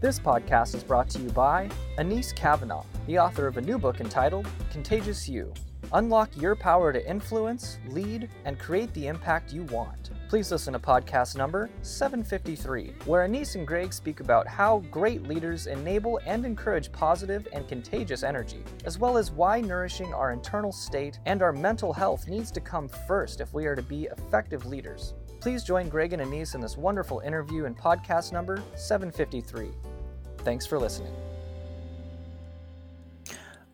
This podcast is brought to you by Anese Cavanaugh, the author of a new book entitled Contagious You. Unlock your power to influence, lead, and create the impact you want. Please listen to podcast number 753, where Anese and Greg speak about how great leaders enable and encourage positive and contagious energy, as well as why nourishing our internal state and our mental health needs to come first if we are to be effective leaders. Please join Greg and Anese in this wonderful interview in podcast number 753. Thanks for listening.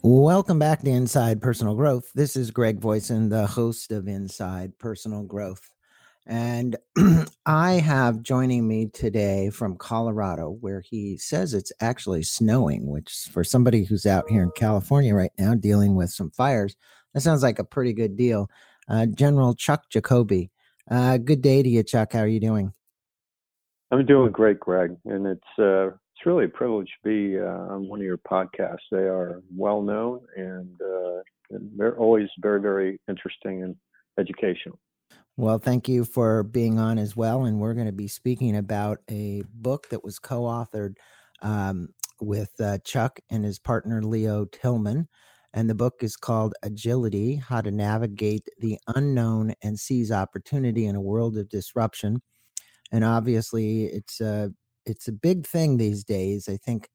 Welcome back to Inside Personal Growth. This is Greg Voisin, the host of Inside Personal Growth. And I have joining me today from Colorado, where he says it's actually snowing, which for somebody who's out here in California right now dealing with some fires, that sounds like a pretty good deal. Uh, General Chuck Jacoby. Uh, good day to you, Chuck. How are you doing? I'm doing great, Greg, and it's uh, it's really a privilege to be uh, on one of your podcasts. They are well known and, uh, and they're always very, very interesting and educational. Well, thank you for being on as well. And we're going to be speaking about a book that was co authored um, with uh, Chuck and his partner, Leo Tilman. And the book is called Agility How to Navigate the Unknown and Seize Opportunity in a World of Disruption. And obviously, it's a it's a big thing these days. I think,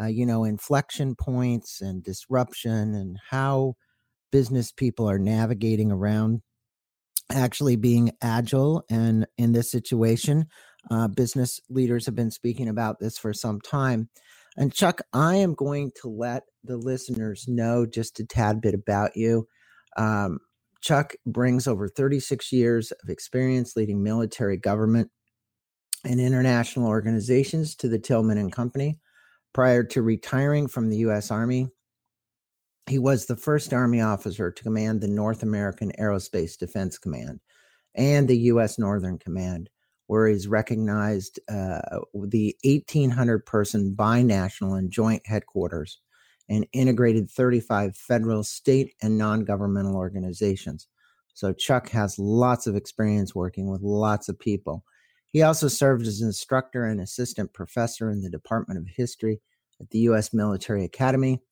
uh, you know, inflection points and disruption and how business people are navigating around actually being agile. And in this situation, uh, business leaders have been speaking about this for some time. And Chuck, I am going to let the listeners know just a tad bit about you. Um, Chuck brings over 36 years of experience leading military government and international organizations to the Tilman and Company. Prior to retiring from the U.S. Army, he was the first Army officer to command the North American Aerospace Defense Command and the U.S. Northern Command, where he's recognized uh, the 1,800 person binational and joint headquarters and integrated 35 federal, state, and non governmental organizations. So Chuck has lots of experience working with lots of people. He also served as instructor and assistant professor in the Department of History at the U.S. Military Academy,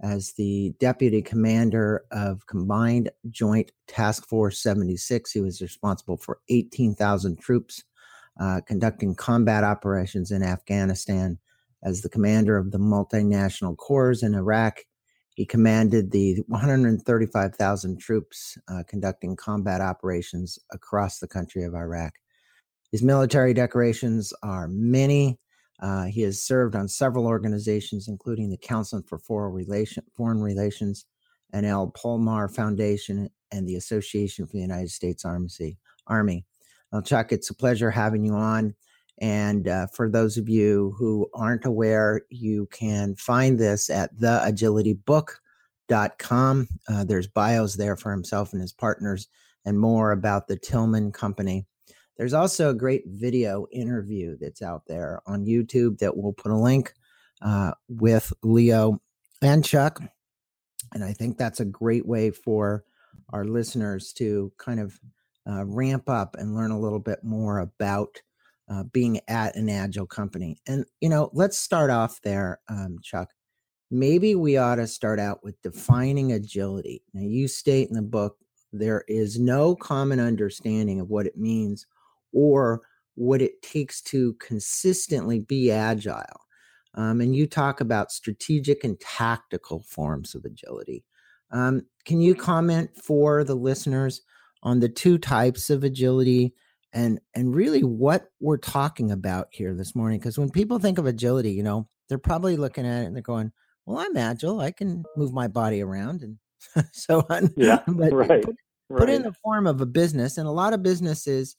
as the deputy commander of Combined Joint Task Force 76. He was responsible for 18,000 troops uh, conducting combat operations in Afghanistan. As the commander of the multinational corps in Iraq, he commanded the 135,000 troops uh, conducting combat operations across the country of Iraq. His military decorations are many. Uh, he has served on several organizations, including the Council for Foreign, Relation, Foreign Relations, and El Pomar Foundation, and the Association for the United States Army. Army. Well, Chuck, it's a pleasure having you on. And uh, for those of you who aren't aware, you can find this at theagilitybook.com. Uh, there's bios there for himself and his partners and more about the Tilman Company. There's also a great video interview that's out there on YouTube that we'll put a link uh, with Leo and Chuck. And I think that's a great way for our listeners to kind of uh, ramp up and learn a little bit more about uh, being at an agile company. And, you know, let's start off there, um, Chuck. Maybe we ought to start out with defining agility. Now, you state in the book there is no common understanding of what it means or what it takes to consistently be agile. Um, and you talk about strategic and tactical forms of agility. Um, can you comment for the listeners on the two types of agility and and really what we're talking about here this morning? Because when people think of agility, you know, they're probably looking at it and they're going, "Well, I'm agile. I can move my body around and so on." Yeah, but right. Put, right. put in the form of a business, and a lot of businesses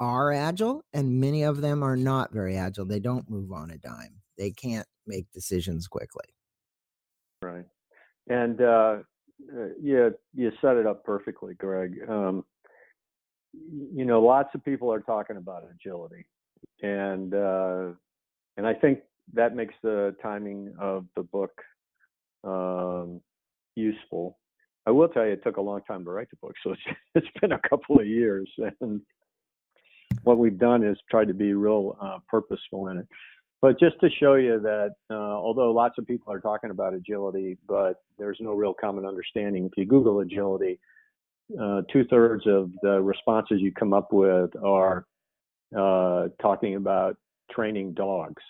are agile and many of them are not very agile. They don't move on a dime. They can't make decisions quickly. Right. And uh, uh yeah, you set it up perfectly, Greg. Um, you know, lots of people are talking about agility, and uh, and I think that makes the timing of the book um, useful. I will tell you, it took a long time to write the book, so it's it's been a couple of years, and what we've done is tried to be real uh, purposeful in it. but just to show you that uh, although lots of people are talking about agility, but there's no real common understanding. If you Google agility, uh, two thirds of the responses you come up with are uh, talking about training dogs.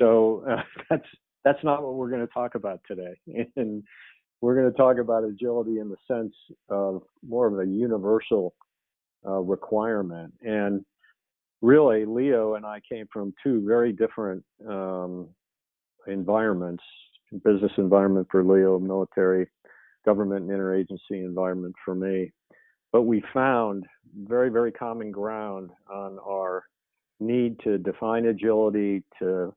So that's that's not what we're going to talk about today. And we're going to talk about agility in the sense of more of a universal uh, requirement. And really, Leo and I came from two very different um, environments business environment for Leo, military, government, and interagency environment for me. But we found very, very common ground on our need to define agility, to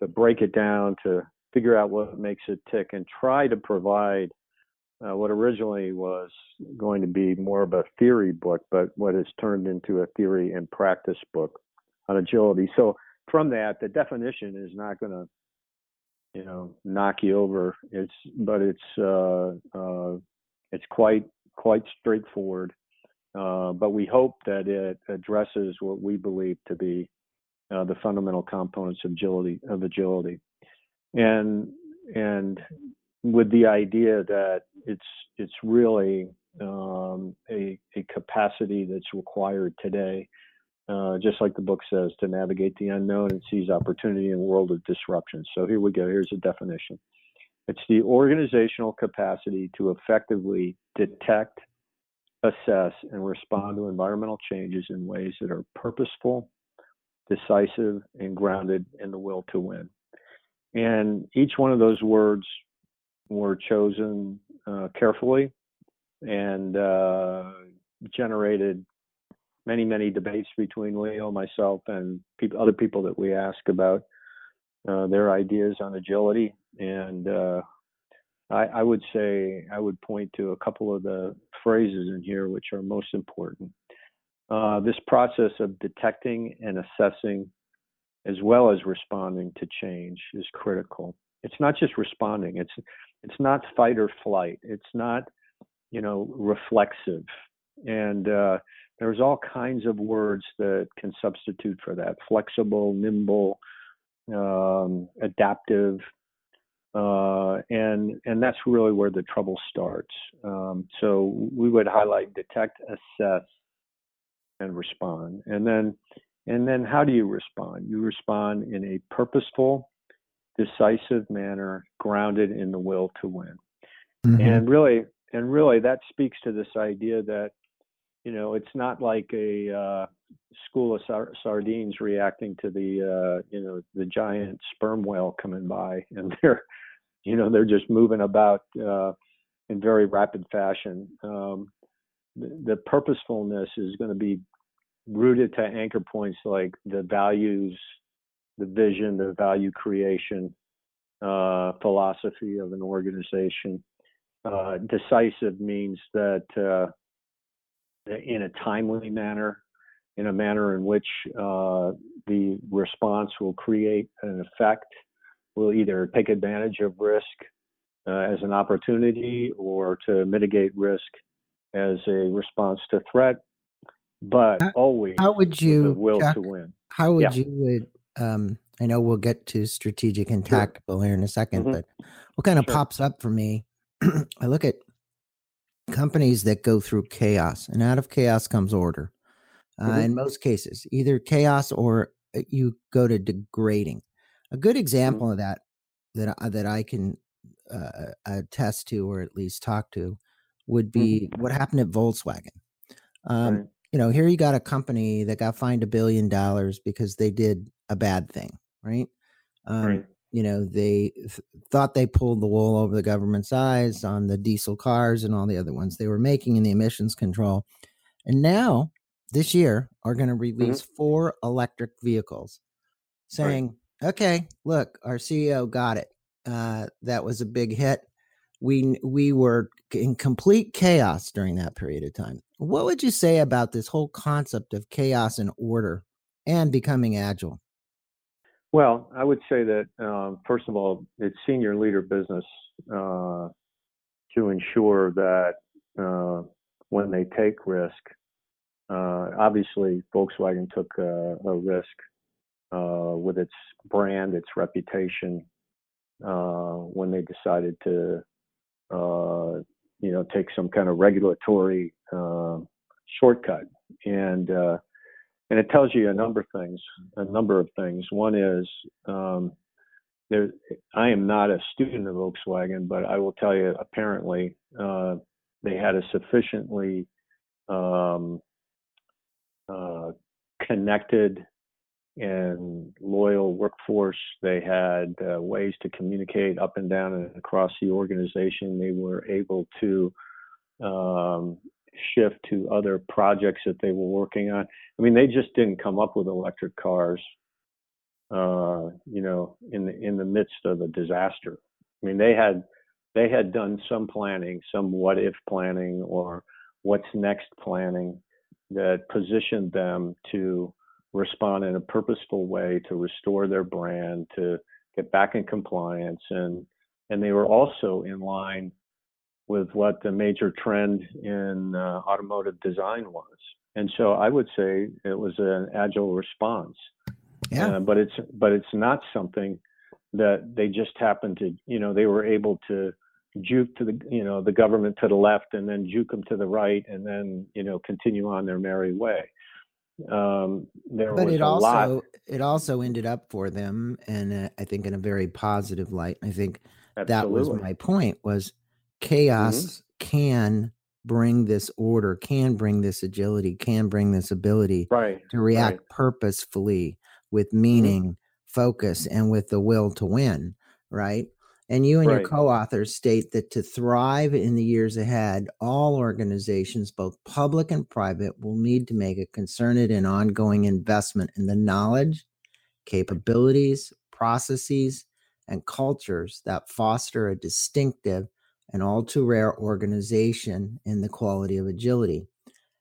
to break it down, to figure out what makes it tick, and try to provide uh, what originally was going to be more of a theory book, but what has turned into a theory and practice book on agility. So from that, the definition is not going to, you know, knock you over. It's but it's uh, uh, it's quite quite straightforward. Uh, but we hope that it addresses what we believe to be uh, the fundamental components of agility of agility, and and with the idea that it's it's really um, a a capacity that's required today, uh, just like the book says, to navigate the unknown and seize opportunity in a world of disruption. So here we go. Here's a definition. It's the organizational capacity to effectively detect, assess, and respond to environmental changes in ways that are purposeful, decisive, and grounded in the will to win. And each one of those words were chosen uh, carefully and uh, generated many, many debates between Leo, myself, and other people that we ask about uh, their ideas on agility. And uh, I, I, would say I would point to a couple of the phrases in here which are most important. Uh, this process of detecting and assessing, as well as responding to change, is critical. It's not just responding; it's it's not fight or flight. It's not, you know, reflexive. And uh, there's all kinds of words that can substitute for that: flexible, nimble, um, adaptive, uh, and and that's really where the trouble starts. Um, so we would highlight detect, assess, and respond, and then and then how do you respond? You respond in a purposeful, decisive manner grounded in the will to win. Mm-hmm. And really, and really, that speaks to this idea that you know it's not like a uh, school of sar- sardines reacting to the uh, you know the giant sperm whale coming by, and they're you know they're just moving about uh, in very rapid fashion. Um, the, the purposefulness is going to be rooted to anchor points like the values the vision, the value creation uh, philosophy of an organization. Uh, decisive means that uh, in a timely manner, in a manner in which uh, the response will create an effect, will either take advantage of risk uh, as an opportunity or to mitigate risk as a response to threat, but how, always how would you the will Chuck, to win. How would yeah. you um, I know we'll get to strategic and tactical here in a 2nd mm-hmm. but what kind of sure. pops up for me? I look at companies that go through chaos, and out of chaos comes order. Uh, mm-hmm. In most cases, either chaos or uh, you go to degrading. A good mm-hmm. example mm-hmm. of that that I, that I can uh, attest to, or at least talk to, would be mm-hmm. what happened at Volkswagen. Um, right. You know, here you got a company that got fined a billion dollars because they did a bad thing, right? Um, right. You know, they th- thought they pulled the wool over the government's eyes on the diesel cars and all the other ones they were making in the emissions control. And now, this year, are going to release mm-hmm. four electric vehicles saying, right. okay, look, our CEO got it. Uh, that was a big hit. We we were in complete chaos during that period of time. What would you say about this whole concept of chaos and order and becoming agile? Well, I would say that um, first of all, it's senior leader business uh, to ensure that uh, when they take risk, uh, obviously Volkswagen took a, a risk uh, with its brand, its reputation, uh, when they decided to, uh, you know, take some kind of regulatory uh, shortcut. And uh, and it tells you a number of things. A number of things. One is um, there. I am not a student of Volkswagen, but I will tell you, apparently, uh, they had a sufficiently um, uh, connected and loyal workforce. They had uh, ways to communicate up and down and across the organization. They were able to um, shift to other projects that they were working on. I mean, they just didn't come up with electric cars, uh, you know, in the in the midst of a disaster. I mean, they had they had done some planning, some what if planning or what's next planning that positioned them to respond in a purposeful way to restore their brand, to get back in compliance, and and they were also in line with what the major trend in uh, automotive design was. And so I would say it was an agile response. Yeah. Uh, but it's but it's not something that they just happened to you know they were able to juke to the you know the government to the left and then juke them to the right and then you know continue on their merry way um, there but was it a also lot. it also ended up for them and uh, i think in a very positive light i think that was my point was Mhm. chaos can bring this order can bring this agility can bring this ability Right. to react purposefully with Mm-hmm. meaning focus and with the will to win right and you and your co-authors state that to thrive in the years ahead all organizations both public and private will need to make a concerted and ongoing investment in the knowledge capabilities processes and cultures that foster a distinctive and all too rare organization in the quality of agility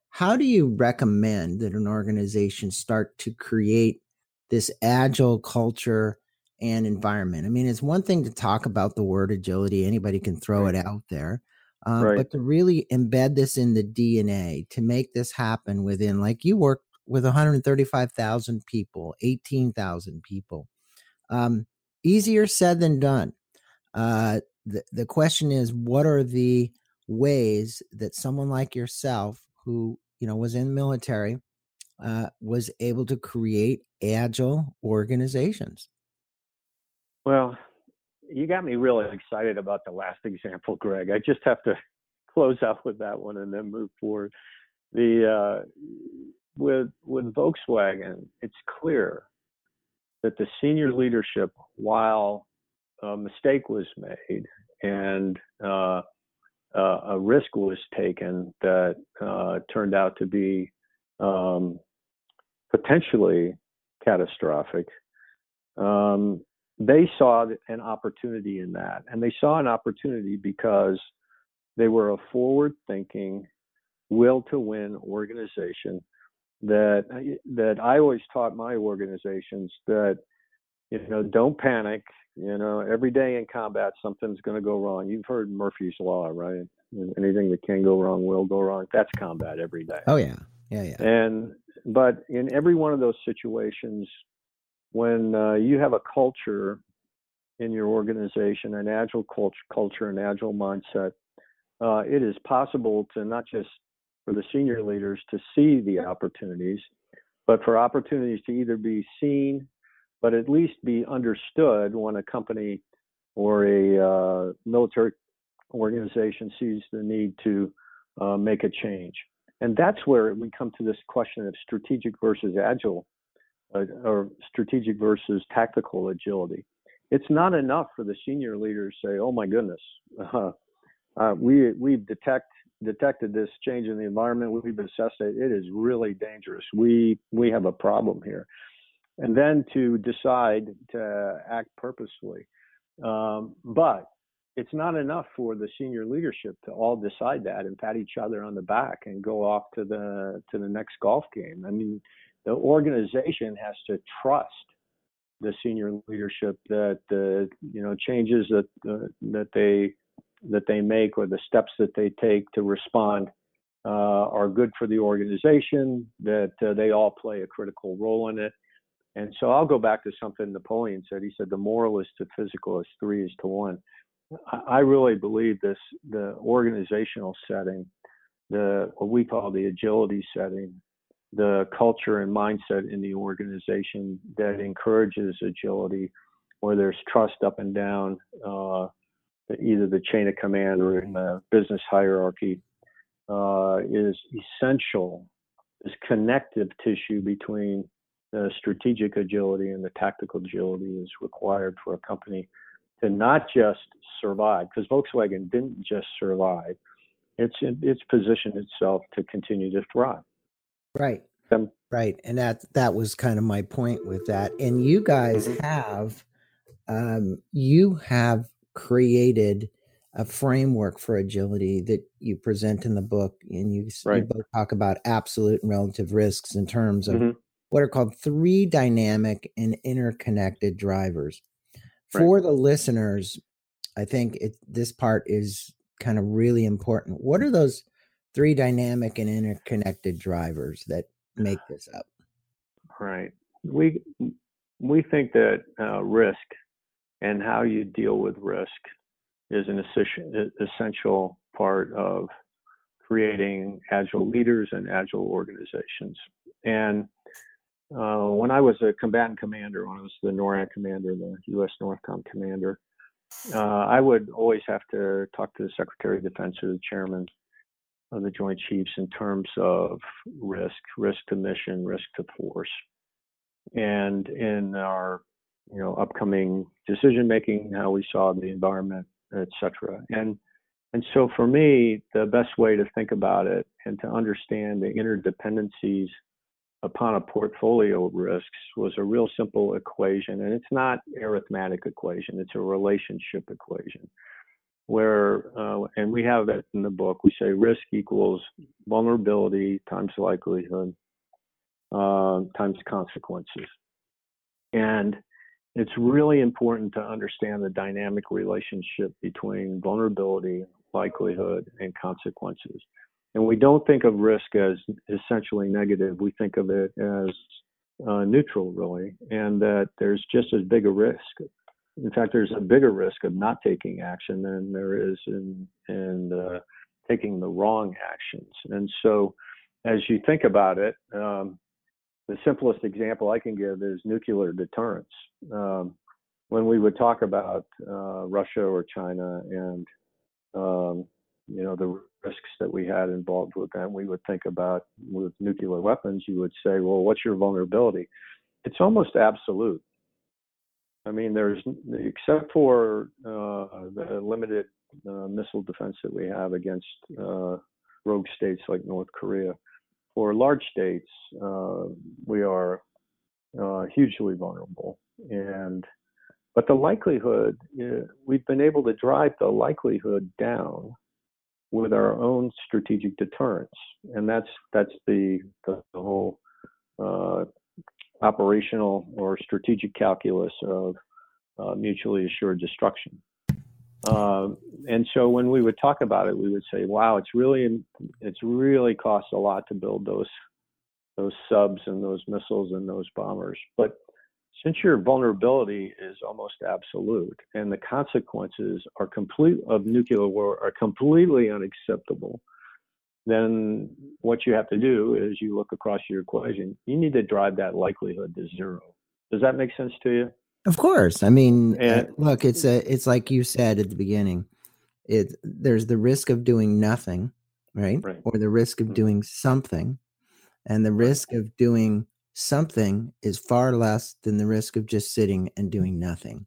how do you recommend that an organization start to create this agile culture and environment? I mean, it's one thing to talk about the word agility, anybody can throw Right. it out there. Um, Right. But to really embed this in the DNA, to make this happen within, like you work with 135,000 people, 18,000 people, um, easier said than done. Uh, the, the question is, what are the ways that someone like yourself, who you know was in military, uh, was able to create agile organizations? Well, you got me really excited about the last example, Greg. I just have to close out with that one and then move forward. The uh, with with Volkswagen, it's clear that the senior leadership, while a mistake was made and uh, uh, a risk was taken that uh, turned out to be um, potentially catastrophic, um, they saw an opportunity in that. And they saw an opportunity because they were a forward thinking, will to win organization that that I always taught my organizations that you know don't panic you know every day in combat something's going to go wrong. You've heard Murphy's law right? Anything that can go wrong will go wrong. That's combat every day. Oh yeah, yeah, yeah. and but in every one of those situations, when uh, you have a culture in your organization, an agile culture, culture, an agile mindset, uh, it is possible to not just for the senior leaders to see the opportunities, but for opportunities to either be seen, but at least be understood when a company or a uh, military organization sees the need to uh, make a change. And that's where we come to this question of strategic versus agile, uh, or strategic versus tactical agility. It's not enough for the senior leaders say, "Oh my goodness, uh, uh, we we've detect detected this change in the environment. We've assessed it. It is really dangerous. We we have a problem here." And then to decide to act purposefully. Um, but it's not enough for the senior leadership to all decide that and pat each other on the back and go off to the to the next golf game. I mean, the organization has to trust the senior leadership that the you know changes that uh, that they that they make or the steps that they take to respond uh, are good for the organization. That uh, they all play a critical role in it. And so I'll go back to something Napoleon said. He said the moral is to physical as three is to one. I really believe this the organizational setting, the what we call the agility setting, the culture and mindset in the organization that encourages agility, where there's trust up and down, uh, either the chain of command or in the business hierarchy, uh, is essential. This connective tissue between the strategic agility and the tactical agility is required for a company to not just survive, because Volkswagen didn't just survive. It's it's positioned itself to continue to thrive. Right. Um, right. And that that was kind of my point with that. And you guys mm-hmm. have um, you have created a framework for agility that you present in the book and you, right. you both talk about absolute and relative risks in terms of mm-hmm. What are called three dynamic and interconnected drivers. For the listeners i think it, this part is kind of really important. What are those three dynamic and interconnected drivers that make this up? Right. We we think that uh, risk and how you deal with risk is an essential part of creating agile leaders and agile organizations. And uh, when I was a combatant commander, when I was the NORAD commander, the U.S. NORTHCOM commander, uh, I would always have to talk to the Secretary of Defense or the Chairman of the Joint Chiefs in terms of risk, risk to mission, risk to force. And in our you know upcoming decision making, how we saw the environment, etc. And and so for me, the best way to think about it and to understand the interdependencies upon a portfolio of risks was a real simple equation. And it's not arithmetic equation, it's a relationship equation where, uh, and we have it in the book, we say risk equals vulnerability times likelihood uh, times consequences. And it's really important to understand the dynamic relationship between vulnerability, likelihood, and consequences. And we don't think of risk as essentially negative. We think of it as uh, neutral, really, and that there's just as big a risk. In fact, there's a bigger risk of not taking action than there is in, in uh, taking the wrong actions. And so, as you think about it, um, the simplest example I can give is nuclear deterrence. Um, when we would talk about uh, Russia or China and um, you know the risks that we had involved with them, we would think about with nuclear weapons. You would say, well, what's your vulnerability? It's almost absolute. I mean, there's except for uh, the limited uh, missile defense that we have against uh, rogue states like North Korea for large states, uh, we are uh, hugely vulnerable. And but the likelihood, uh, we've been able to drive the likelihood down with our own strategic deterrence, and that's that's the the, the whole uh, operational or strategic calculus of uh, mutually assured destruction. Um, and so when we would talk about it, we would say, "Wow, it's really it's really costs a lot to build those those subs and those missiles and those bombers." But since your vulnerability is almost absolute and the consequences are complete of nuclear war are completely unacceptable, then what you have to do is you look across your equation. You need to drive that likelihood to zero. Does that make sense to you? Of course. I mean, uh, look, it's a it's like you said at the beginning. It there's the risk of doing nothing, right? right. Or the risk of mm-hmm. doing something. And the risk of doing something is far less than the risk of just sitting and doing nothing.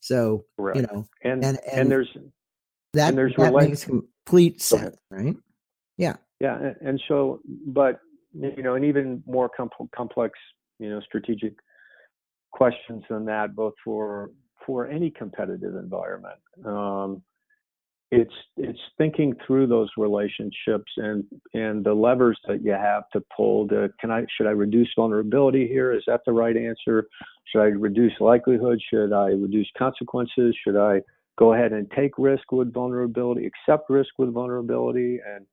So, you know, and and, and, and there's that, and there's that makes complete sense, right? Yeah. Yeah, and so but you know, and even more complex, you know, strategic questions than that, both for for any competitive environment. Um, it's it's thinking through those relationships and and the levers that you have to pull to can I should I reduce vulnerability here? Is that the right answer? Should I reduce likelihood? Should I reduce consequences? Should I go ahead and take risk with vulnerability, accept risk with vulnerability and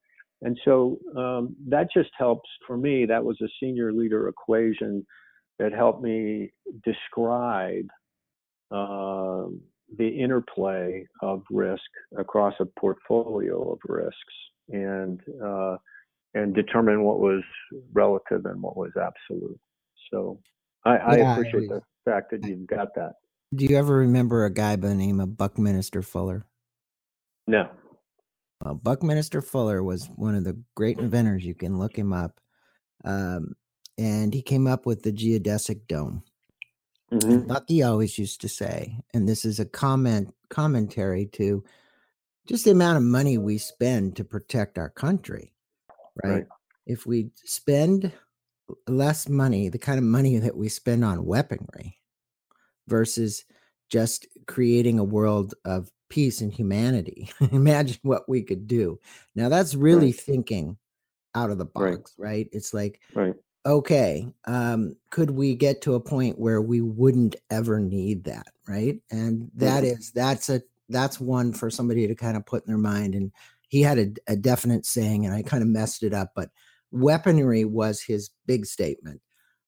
and so um, that just helps for me. That was a senior leader equation that helped me describe uh, the interplay of risk across a portfolio of risks and uh, and determine what was relative and what was absolute. So I, I appreciate the fact that you've got that. Do you ever remember a guy by the name of Buckminster Fuller? No. Well, Buckminster Fuller was one of the great inventors. You can look him up. Um, and he came up with the geodesic dome. Mm-hmm. Bucky always used to say, and this is a comment commentary to just the amount of money we spend to protect our country, right? right? If we spend less money, the kind of money that we spend on weaponry versus just creating a world of peace and humanity, imagine what we could do. Now, that's really right. thinking out of the box, right? right? It's like, right okay um could we get to a point where we wouldn't ever need that right and that mm-hmm. that's a that's one for somebody to kind of put in their mind and he had a, a definite saying and i kind of messed it up but weaponry was his big statement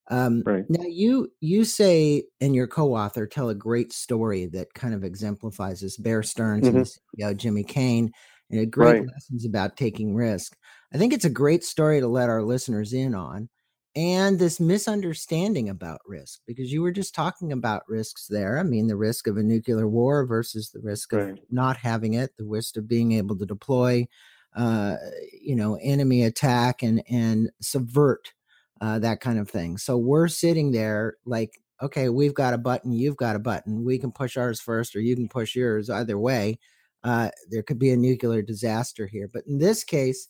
um right. now you you say and your co-author tell a great story that kind of exemplifies this bear stearns mm-hmm. and CEO jimmy Cayne and a great right. lessons about taking risk i think it's a great story to let our listeners in on and this misunderstanding about risk because you were just talking about risks there. I mean the risk of a nuclear war versus the risk right. of not having it the risk of being able to deploy uh, you know enemy attack and and subvert uh, that kind of thing. So we're sitting there like okay we've got a button you've got a button. We can push ours first or you can push yours either way. Uh, there could be a nuclear disaster here. But in this case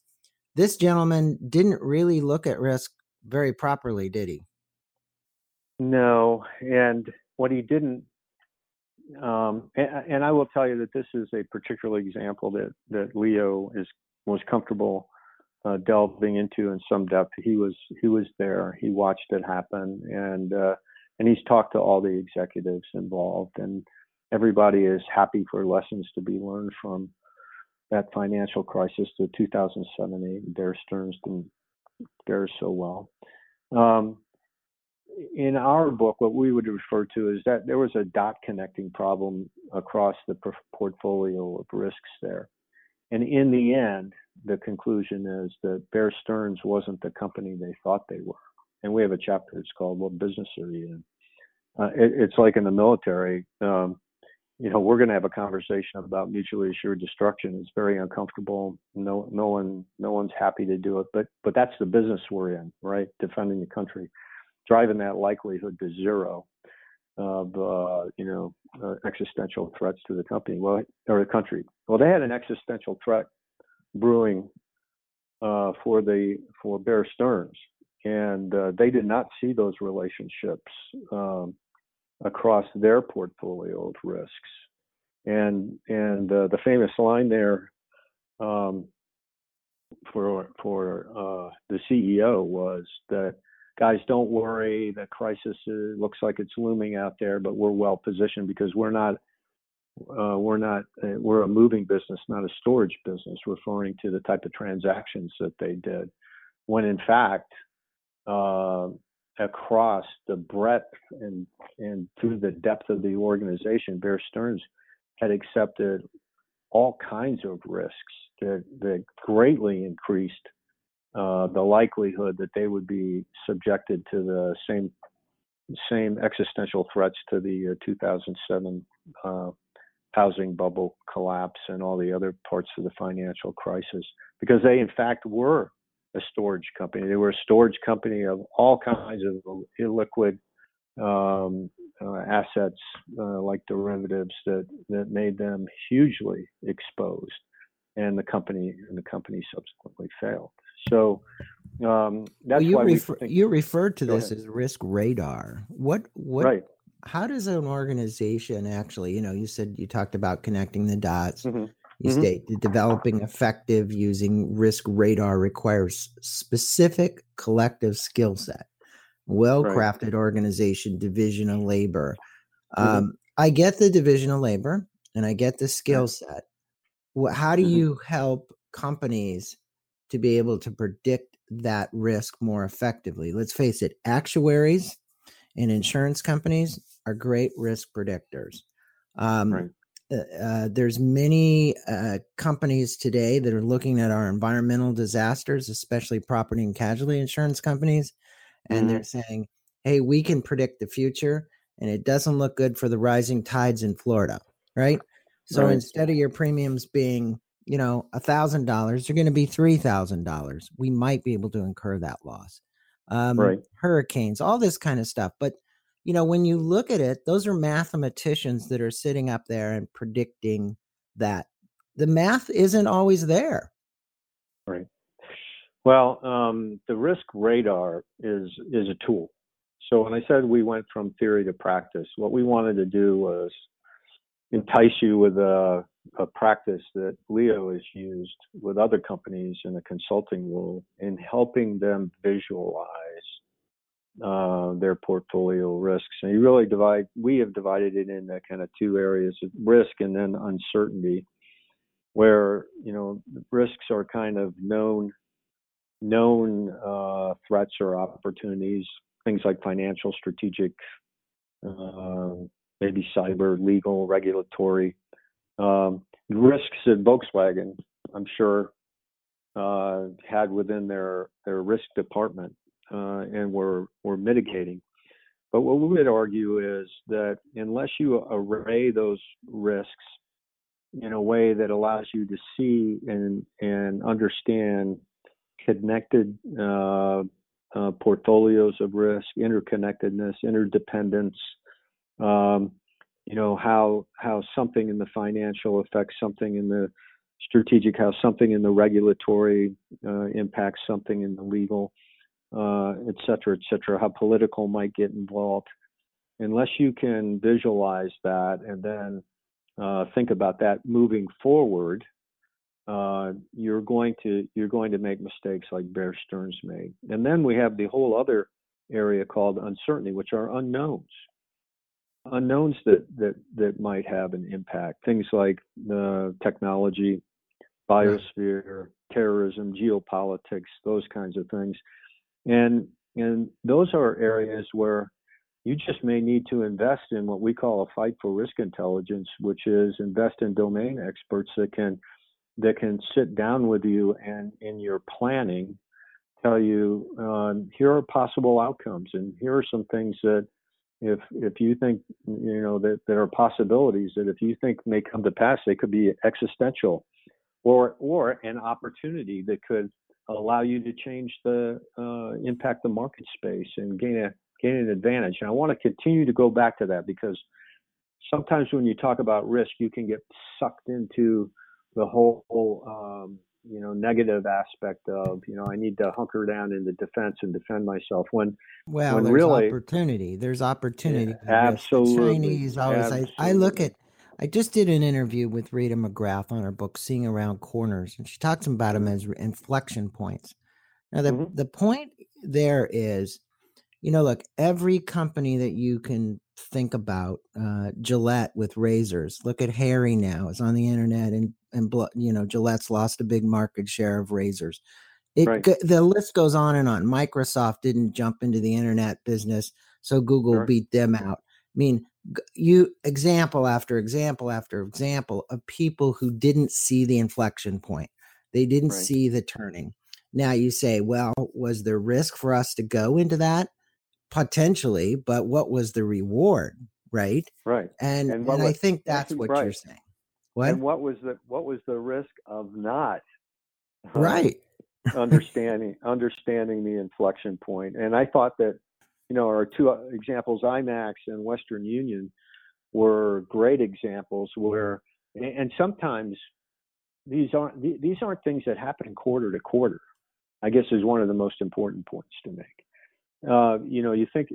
this gentleman didn't really look at risk very properly, did he? No, and what he didn't, um, and, and, I will tell you that this is a particular example that that Leo is was comfortable uh, delving into in some depth. He was he was there. He watched it happen, and uh, and he's talked to all the executives involved, and everybody is happy for lessons to be learned from that financial crisis, the 2007-8. Bear Stearns didn't so well. Um, in our book, what we would refer to is that there was a dot connecting problem across the portfolio of risks there. And in the end, the conclusion is that Bear Stearns wasn't the company they thought they were. And we have a chapter, it's called What Business Are You In? Uh, it, it's like in the military. Um, you know, we're going to have a conversation about mutually assured destruction. It's very uncomfortable. No, no one, no one's happy to do it. But, but that's the business we're in, right? Defending the country, driving that likelihood to zero of, uh, you know, uh, existential threats to the company, well, or the country. Well, they had an existential threat brewing uh, for the for Bear Stearns, and uh, they did not see those relationships. Um, across their portfolio of risks. And and uh, the famous line there um, for for uh, the CEO was that guys don't worry the crisis is, looks like it's looming out there, but we're well positioned because we're not uh, we're not uh, we're a moving business, not a storage business, referring to the type of transactions that they did. When in fact, uh, across the breadth and and through the depth of the organization, Bear Stearns had accepted all kinds of risks that that greatly increased uh, the likelihood that they would be subjected to the same same existential threats to the uh, 2007 uh, housing bubble collapse and all the other parts of the financial crisis because they in fact were a storage company. They were a storage company of all kinds of illiquid um, uh, assets, uh, like derivatives, that that made them hugely exposed, and the company and the company subsequently failed. So um, that's well, you why refer, think, you referred to this ahead. as risk radar. What what? Right. How does an organization actually? You know, you said you talked about connecting the dots. Mm-hmm. You mm-hmm. state developing effective using risk radar requires specific collective skill set, well crafted right. organization, division of labor. Mm-hmm. Um, I get the division of labor and I get the skill set. How do mm-hmm. you help companies to be able to predict that risk more effectively? Let's face it, actuaries and insurance companies are great risk predictors. Um, right. Uh, uh, there's many uh, companies today that are looking at our environmental disasters, especially property and casualty insurance companies, and mm-hmm. they're saying, "Hey, we can predict the future, and it doesn't look good for the rising tides in Florida, right?" So right. instead of your premiums being, you know, a thousand dollars, they're going to be three thousand dollars. We might be able to incur that loss. Um, right. Hurricanes, all this kind of stuff, but you know, when you look at it, those are mathematicians that are sitting up there and predicting that. The math isn't always there. Right. Well, um, the risk radar is is a tool. So when I said we went from theory to practice, what we wanted to do was entice you with a, a practice that Leo has used with other companies in the consulting world in helping them visualize uh, their portfolio risks. And you really divide, we have divided it into kind of two areas of risk and then uncertainty, where, you know, risks are kind of known, known uh, threats or opportunities, things like financial, strategic, uh, maybe cyber, legal, regulatory. Um, risks at Volkswagen, I'm sure, uh, had within their, their risk department and we're we're mitigating. But what we would argue is that unless you array those risks in a way that allows you to see and and understand connected uh, uh, portfolios of risk, interconnectedness, interdependence. Um, you know how how something in the financial affects something in the strategic, how something in the regulatory uh, impacts something in the legal uh, et cetera, et cetera, how political might get involved. Unless you can visualize that and then uh, think about that moving forward, uh, you're going to you're going to make mistakes like Bear Stearns made. And then we have the whole other area called uncertainty, which are unknowns, unknowns that that that might have an impact. Things like the technology, biosphere, terrorism, geopolitics, those kinds of things. And and those are areas where you just may need to invest in what we call a fight for risk intelligence, which is invest in domain experts that can that can sit down with you and in your planning tell you um, here are possible outcomes and here are some things that if if you think you know that there are possibilities that if you think may come to pass they could be existential or or an opportunity that could allow you to change the uh, impact the market space and gain a gain an advantage. And I want to continue to go back to that because sometimes when you talk about risk, you can get sucked into the whole um, you know negative aspect of you know I need to hunker down in the defense and defend myself when well when there's really opportunity there's opportunity yeah, absolutely Chinese always absolutely. I, I look at I just did an interview with Rita McGrath on her book Seeing Around Corners, and she talks about them as inflection points. Now, the, mm-hmm. the point there is, you know, look, every company that you can think about, uh, Gillette with razors, look at Harry now, is on the internet, and, and you know, Gillette's lost a big market share of razors. It, right. The list goes on and on. Microsoft didn't jump into the internet business, so Google sure. beat them out. I mean, you example after example after example of people who didn't see the inflection point. They didn't right. see the turning. Now you say, well, was there risk for us to go into that? Potentially, but what was the reward? Right. Right. And and, and was, I think that's what right. you're saying. What? And what was the what was the risk of not uh, right understanding understanding the inflection point? And I thought that you know, our two uh, examples, IMAX and Western Union, were great examples where, and sometimes these aren't these aren't things that happen quarter to quarter. I guess is one of the most important points to make. Uh, you know, you think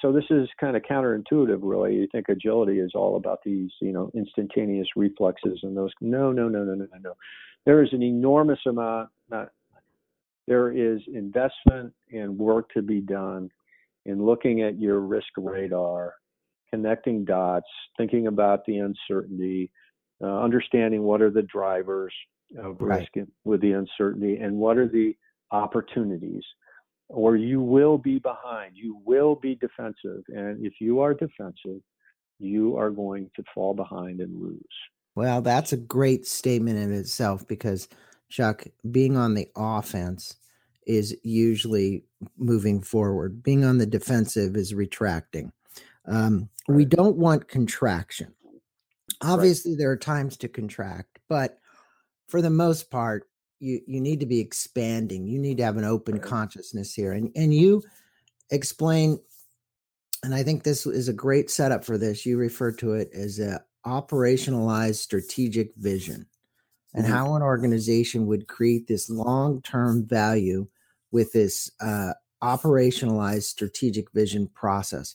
so. This is kind of counterintuitive, really. You think agility is all about these, you know, instantaneous reflexes and those. No, no, no, no, no, no, no. There is an enormous amount. Not, there is investment and work to be done in looking at your risk radar, connecting dots, thinking about the uncertainty, uh, understanding what are the drivers of risk right. with the uncertainty and what are the opportunities. or you will be behind. You will be defensive. And if you are defensive, you are going to fall behind and lose. Well, that's a great statement in itself because, Chuck, being on the offense is usually moving forward, being on the defensive is retracting. Um, right. We don't want contraction. Obviously, right. there are times to contract, but for the most part, you you need to be expanding. You need to have an open right. consciousness here, and and you explain. And I think this is a great setup for this. You refer to it as a operationalized strategic vision and mm-hmm. how an organization would create this long-term value with this uh, operationalized strategic vision process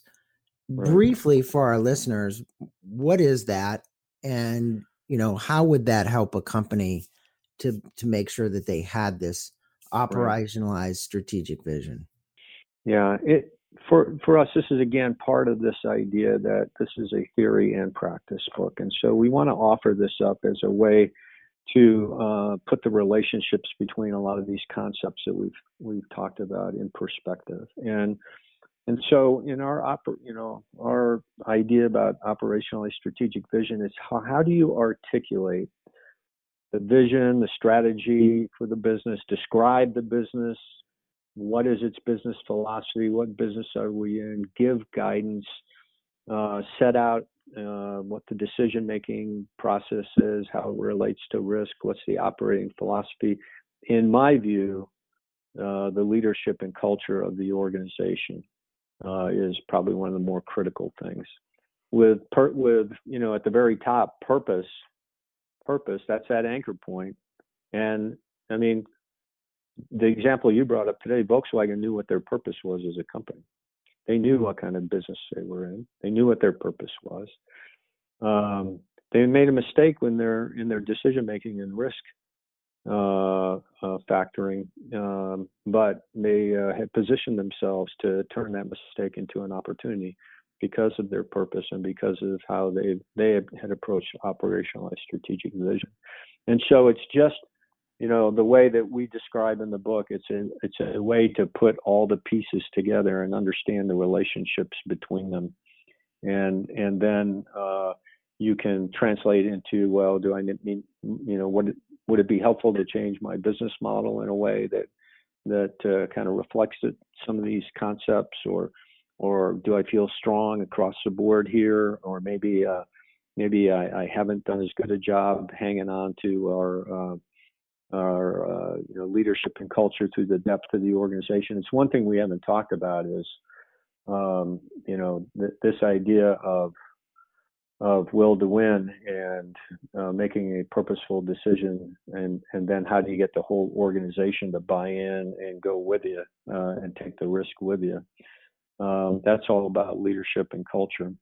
right. briefly for our listeners what is that and you know how would that help a company to to make sure that they had this operationalized right. strategic vision yeah it for for us this is again part of this idea that this is a theory and practice book and so we want to offer this up as a way to uh, put the relationships between a lot of these concepts that we've we've talked about in perspective. And and so in our oper- you know our idea about operationally strategic vision is how, how do you articulate the vision the strategy for the business describe the business what is its business philosophy what business are we in give guidance uh, set out uh, what the decision making process is how it relates to risk what's the operating philosophy in my view uh, the leadership and culture of the organization uh, is probably one of the more critical things. With per, with you know at the very top purpose, purpose that's that anchor point. point, and I mean the example you brought up today, Volkswagen knew what their purpose was as a company. They knew what kind of business they were in. They knew what their purpose was. Um, they made a mistake when they're in their decision making and risk uh, uh, factoring, um, but they uh, had positioned themselves to turn that mistake into an opportunity because of their purpose and because of how they they had approached operationalized strategic vision. And so it's just you know the way that we describe in the book it's a it's a way to put all the pieces together and understand the relationships between them. And and then uh, you can translate into well do i mean you know what would it be helpful to change my business model in a way that that uh, kind of reflects it, some of these concepts, or or do I feel strong across the board here, or maybe uh, maybe I, I, haven't done as good a job hanging on to our uh, our uh, you know, leadership and culture through the depth of the organization. It's one thing we haven't talked about is um, you know th- this idea of of will to win and uh, making a purposeful decision and and then how do you get the whole organization to buy in and go with you uh, and take the risk with you um, that's all about leadership and culture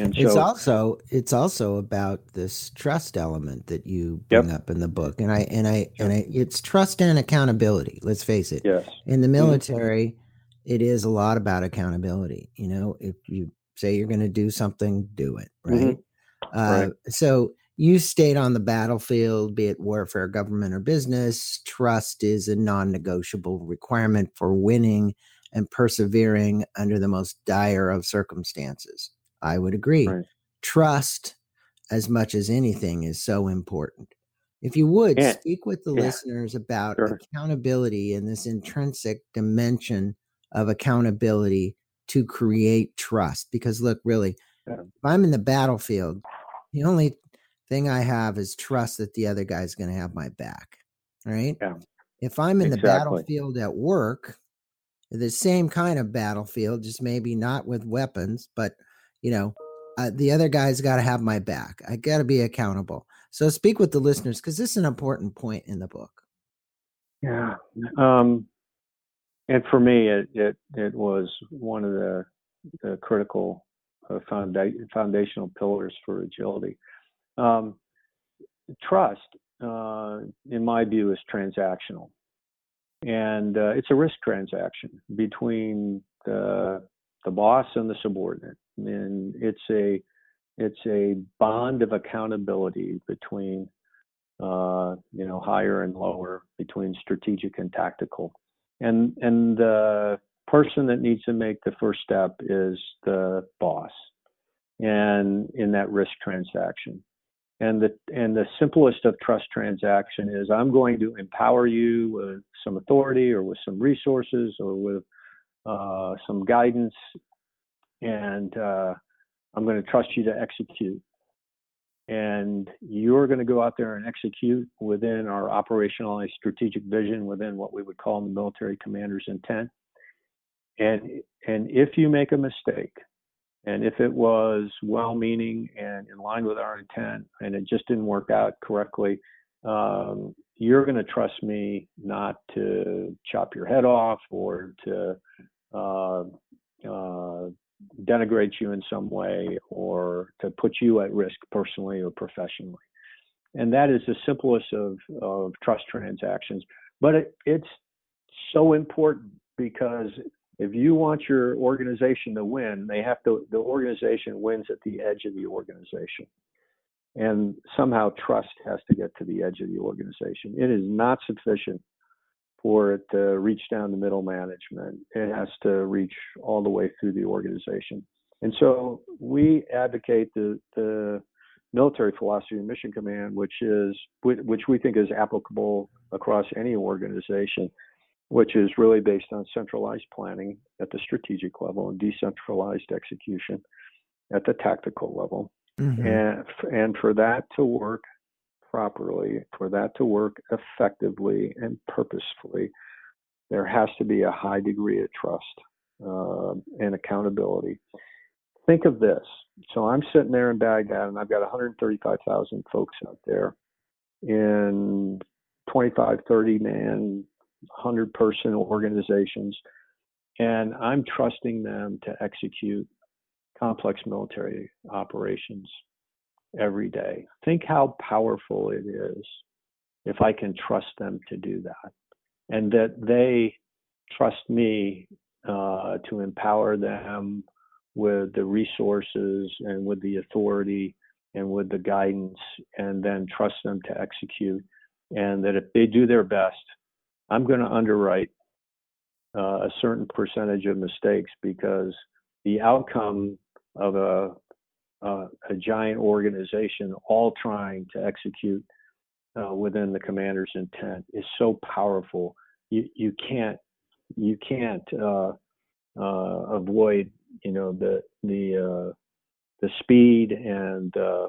and so, it's also it's also about this trust element that you bring yep. up in the book and i and i and I, it's trust and accountability let's face it yes in the mm-hmm. military mm-hmm. it is a lot about accountability you know if you say you're going to do something, do it. Right. Mm-hmm. Uh, right. So you stayed on the battlefield, be it warfare, government, or business. Trust is a non negotiable requirement for winning and persevering under the most dire of circumstances. I would agree. Right. Trust, as much as anything, is so important. If you would yeah. speak with the yeah. listeners about sure. accountability and this intrinsic dimension of accountability to create trust. Because look, really, yeah. if I'm in the battlefield, the only thing I have is trust that the other guy's going to have my back. Right. If I'm in exactly. the battlefield at work, the same kind of battlefield, just maybe not with weapons, but you know, uh, the other guy's got to have my back. I got to be accountable. So speak with the listeners because this is an important point in the book. Yeah. Um, and for me, it it, it was one of the, the critical uh, founda- foundational pillars for agility. Um, trust, uh, in my view, is transactional, and uh, it's a risk transaction between the the boss and the subordinate, and it's a it's a bond of accountability between uh, you know higher and lower, between strategic and tactical and and the person that needs to make the first step is the boss, and in that risk transaction. And the and the simplest of trust transaction is I'm going to empower you with some authority or with some resources or with uh, some guidance, and uh, I'm going to trust you to execute. And you're going to go out there and execute within our operationalized strategic vision, within what we would call the military commander's intent. And and if you make a mistake, and if it was well meaning and in line with our intent and it just didn't work out correctly, um, you're going to trust me not to chop your head off or to uh, uh, denigrate you in some way or to put you at risk personally or professionally. And that is the simplest of, of trust transactions. But it, it's so important because if you want your organization to win, they have to, the organization wins at the edge of the organization. And somehow trust has to get to the edge of the organization. It is not sufficient for it to reach down to middle management. It has to reach all the way through the organization. And so we advocate the, the military philosophy of mission command, which is which we think is applicable across any organization, which is really based on centralized planning at the strategic level and decentralized execution at the tactical level. Mm-hmm. And and for that to work properly, for that to work effectively and purposefully, there has to be a high degree of trust uh, and accountability. Think of this. So I'm sitting there in Baghdad and I've got 135,000 folks out there in 25, 30 man, 100 person organizations. And I'm trusting them to execute complex military operations every day. Think how powerful it is if I can trust them to do that and that they trust me uh, to empower them with the resources and with the authority and with the guidance and then trust them to execute and that if they do their best i'm going to underwrite uh, a certain percentage of mistakes because the outcome of a uh, a giant organization all trying to execute uh, within the commander's intent is so powerful. You you can't you can't uh, uh avoid you know the the uh, the speed and uh,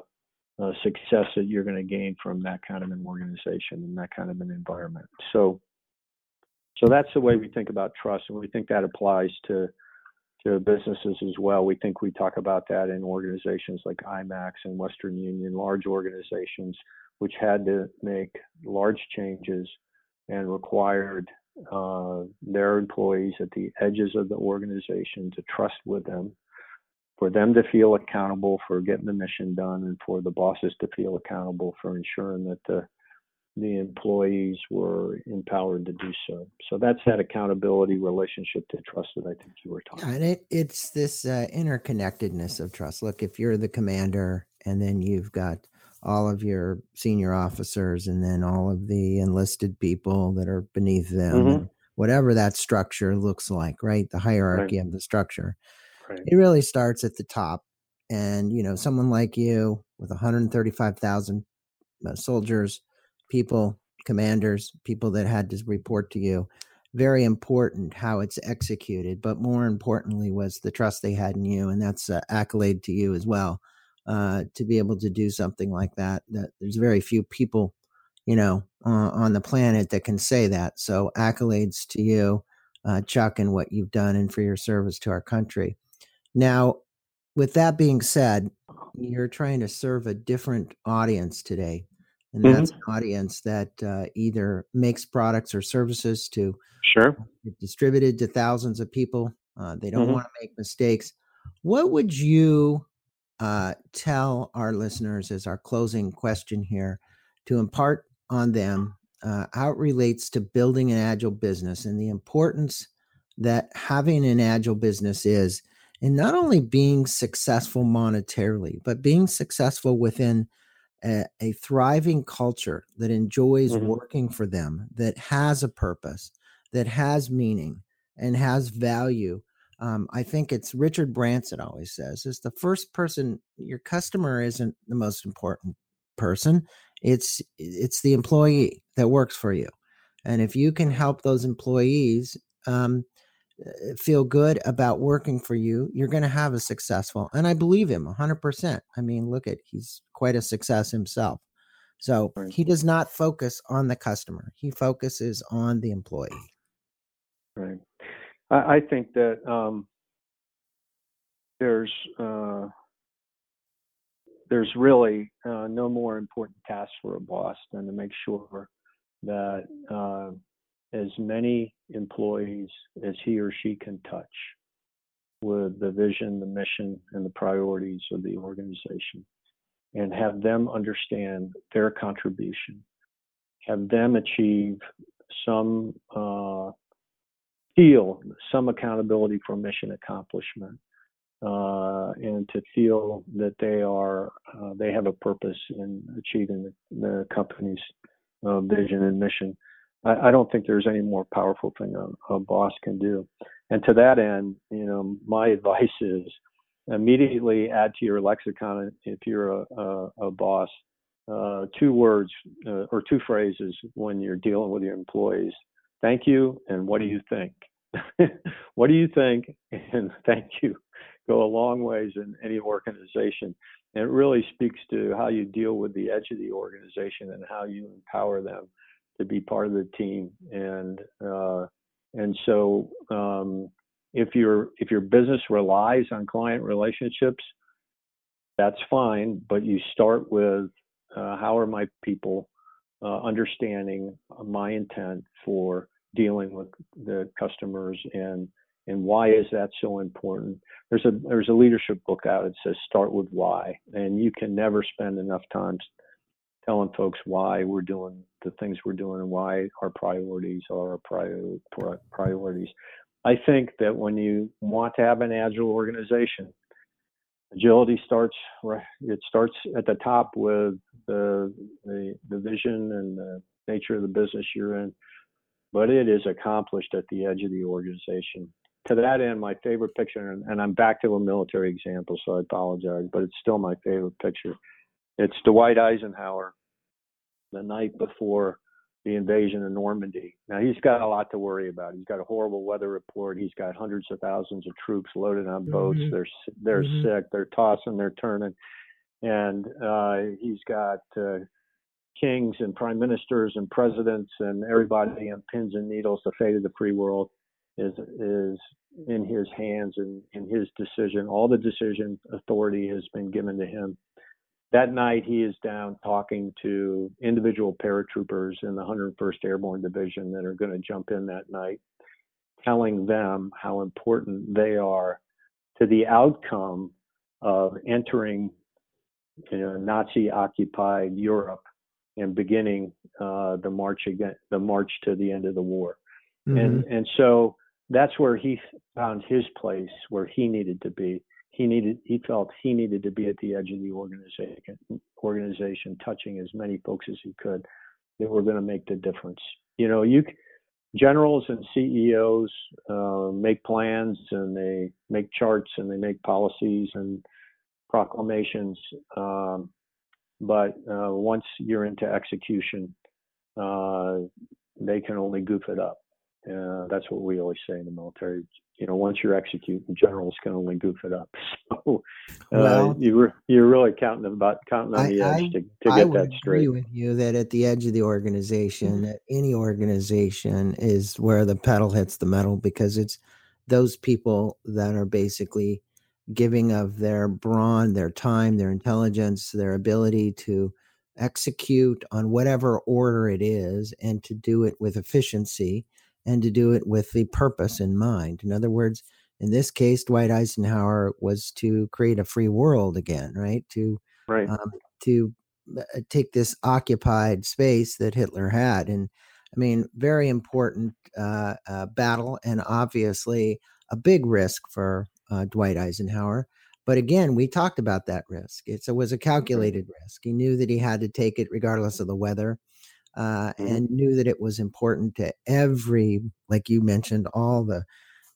success that you're going to gain from that kind of an organization and that kind of an environment. So so that's the way we think about trust, and we think that applies to to businesses as well. We think we talk about that in organizations like IMAX and Western Union, large organizations which had to make large changes and required uh, their employees at the edges of the organization to trust with them, for them to feel accountable for getting the mission done, and for the bosses to feel accountable for ensuring that the the employees were empowered to do so. So that's that accountability relationship to trust that I think you were talking. Yeah, and it, it's this uh, interconnectedness of trust. Look, if you're the commander, and then you've got all of your senior officers, and then all of the enlisted people that are beneath them, mm-hmm. whatever that structure looks like, right? The hierarchy right. of the structure. Right. It really starts at the top, and you know, someone like you with 135,000 uh, soldiers people, commanders, people that had to report to you. Very important how it's executed, but more importantly was the trust they had in you, and that's uh, accolade to you as well. Uh, to be able to do something like that, that there's very few people, you know, uh, on the planet that can say that. So accolades to you, uh, Chuck, and what you've done, and for your service to our country. Now, with that being said, you're trying to serve a different audience today and mm-hmm. that's an audience that uh, either makes products or services to sure distributed to thousands of people. Uh, they don't mm-hmm. want to make mistakes. What would you uh, tell our listeners as our closing question here to impart on them uh, how it relates to building an agile business and the importance that having an agile business is in not only being successful monetarily, but being successful within a, a thriving culture that enjoys mm-hmm. working for them, that has a purpose, that has meaning and has value. Um, I think it's Richard Branson always says is the first person. Your customer isn't the most important person. It's it's the employee that works for you, and if you can help those employees um, feel good about working for you, you're going to have a successful. And I believe him 100%. I mean, look at he's quite a success himself. So he does not focus on the customer. He focuses on the employee. Right. I, I think that um, there's uh, there's really uh, no more important task for a boss than to make sure that uh, as many employees as he or she can touch with the vision, the mission, and the priorities of the organization, and have them understand their contribution, have them achieve some uh, feel some accountability for mission accomplishment, uh, and to feel that they are uh, they have a purpose in achieving the, the company's uh, vision and mission. I, I, don't think there's any more powerful thing a, a, boss can do. And to that end, you know, my advice is immediately add to your lexicon if you're a, a, a boss uh, two words uh, or two phrases when you're dealing with your employees. Thank you and what do you think? what do you think? And thank you go a long ways in any organization. And it really speaks to how you deal with the edge of the organization and how you empower them to be part of the team. And uh, and so um, if your if your business relies on client relationships, that's fine. But you start with uh, how are my people uh, understanding my intent for dealing with the customers and and why is that so important there's a there's a leadership book out that says start with why and you can never spend enough time telling folks why we're doing the things we're doing and why our priorities are our prior, priorities i think that when you want to have an agile organization agility starts it starts at the top with the the, the vision and the nature of the business you're in but it is accomplished at the edge of the organization. To that end, my favorite picture, and I'm back to a military example, so I apologize, but it's still my favorite picture. It's Dwight Eisenhower the night before the invasion of Normandy. Now he's got a lot to worry about. He's got a horrible weather report. He's got hundreds of thousands of troops loaded on boats. Mm-hmm. They're they're mm-hmm. sick. They're tossing. They're turning, and uh, he's got uh, kings and prime ministers and presidents and everybody on pins and needles. The fate of the free world is is in his hands and in his decision. All the decision authority has been given to him. That night, he is down talking to individual paratroopers in the 101st Airborne Division that are going to jump in that night, telling them how important they are to the outcome of entering you know, Nazi occupied Europe and beginning uh, the march again, the march to the end of the war. Mm-hmm. And and so that's where he found his place where he needed to be. He needed he felt he needed to be at the edge of the organization organization, touching as many folks as he could that were going to make the difference. You know, you generals and CEOs uh, make plans and they make charts and they make policies and proclamations. Um, but uh, once you're into execution, uh, they can only goof it up. Uh, that's what we always say in the military. You know, once you're executing, generals can only goof it up. So uh, well, you were you're really counting about counting on I, the edge I, to, to get I would that straight. Agree with you that at the edge of the organization, mm-hmm. any organization is where the pedal hits the metal because it's those people that are basically giving of their brawn, their time, their intelligence, their ability to execute on whatever order it is and to do it with efficiency and to do it with the purpose in mind. In other words, in this case, Dwight Eisenhower was to create a free world again, right? To right. Um, to uh, take this occupied space that Hitler had, and I mean, very important uh, uh, battle, and obviously a big risk for uh, Dwight Eisenhower. But again, we talked about that risk. It's, it was a calculated risk. He knew that he had to take it regardless of the weather. Uh, mm-hmm. and knew that it was important to every, like you mentioned, all the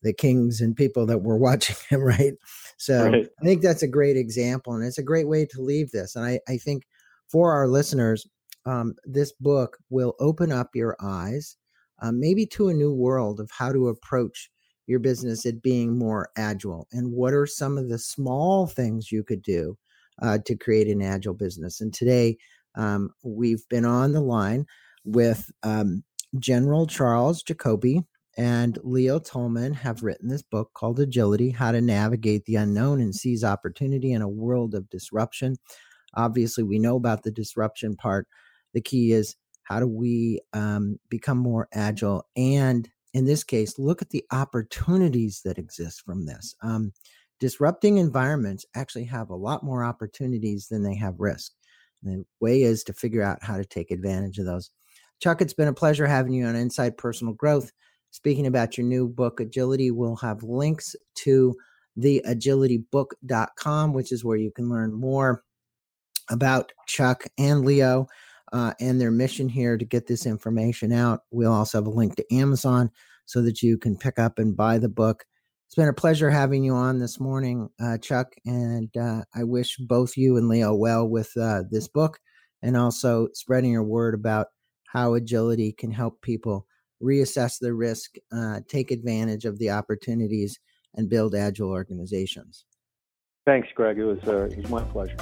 the kings and people that were watching him, right? So right. I think that's a great example, and it's a great way to leave this. And I, I think for our listeners, um, this book will open up your eyes, uh, maybe to a new world of how to approach your business at being more agile, and what are some of the small things you could do uh, to create an agile business. And today, um, we've been on the line with um, General Charles Jacoby and Leo Tilman have written this book called Agility How to Navigate the Unknown and Seize Opportunity in a World of Disruption. Obviously, we know about the disruption part. The key is how do we um, become more agile and in this case look at the opportunities that exist from this um, disrupting environments actually have a lot more opportunities than they have risk the way is to figure out how to take advantage of those chuck it's been a pleasure having you on inside personal growth Speaking about your new book, Agility, we'll have links to the agilitybook.com, which is where you can learn more about Chuck and Leo uh, and their mission here to get this information out. We'll also have a link to Amazon so that you can pick up and buy the book. It's been a pleasure having you on this morning, uh, Chuck, and uh, I wish both you and Leo well with uh, this book and also spreading your word about how agility can help people reassess the risk, uh, take advantage of the opportunities, and build agile organizations. Thanks, Greg. It was, uh, it was my pleasure.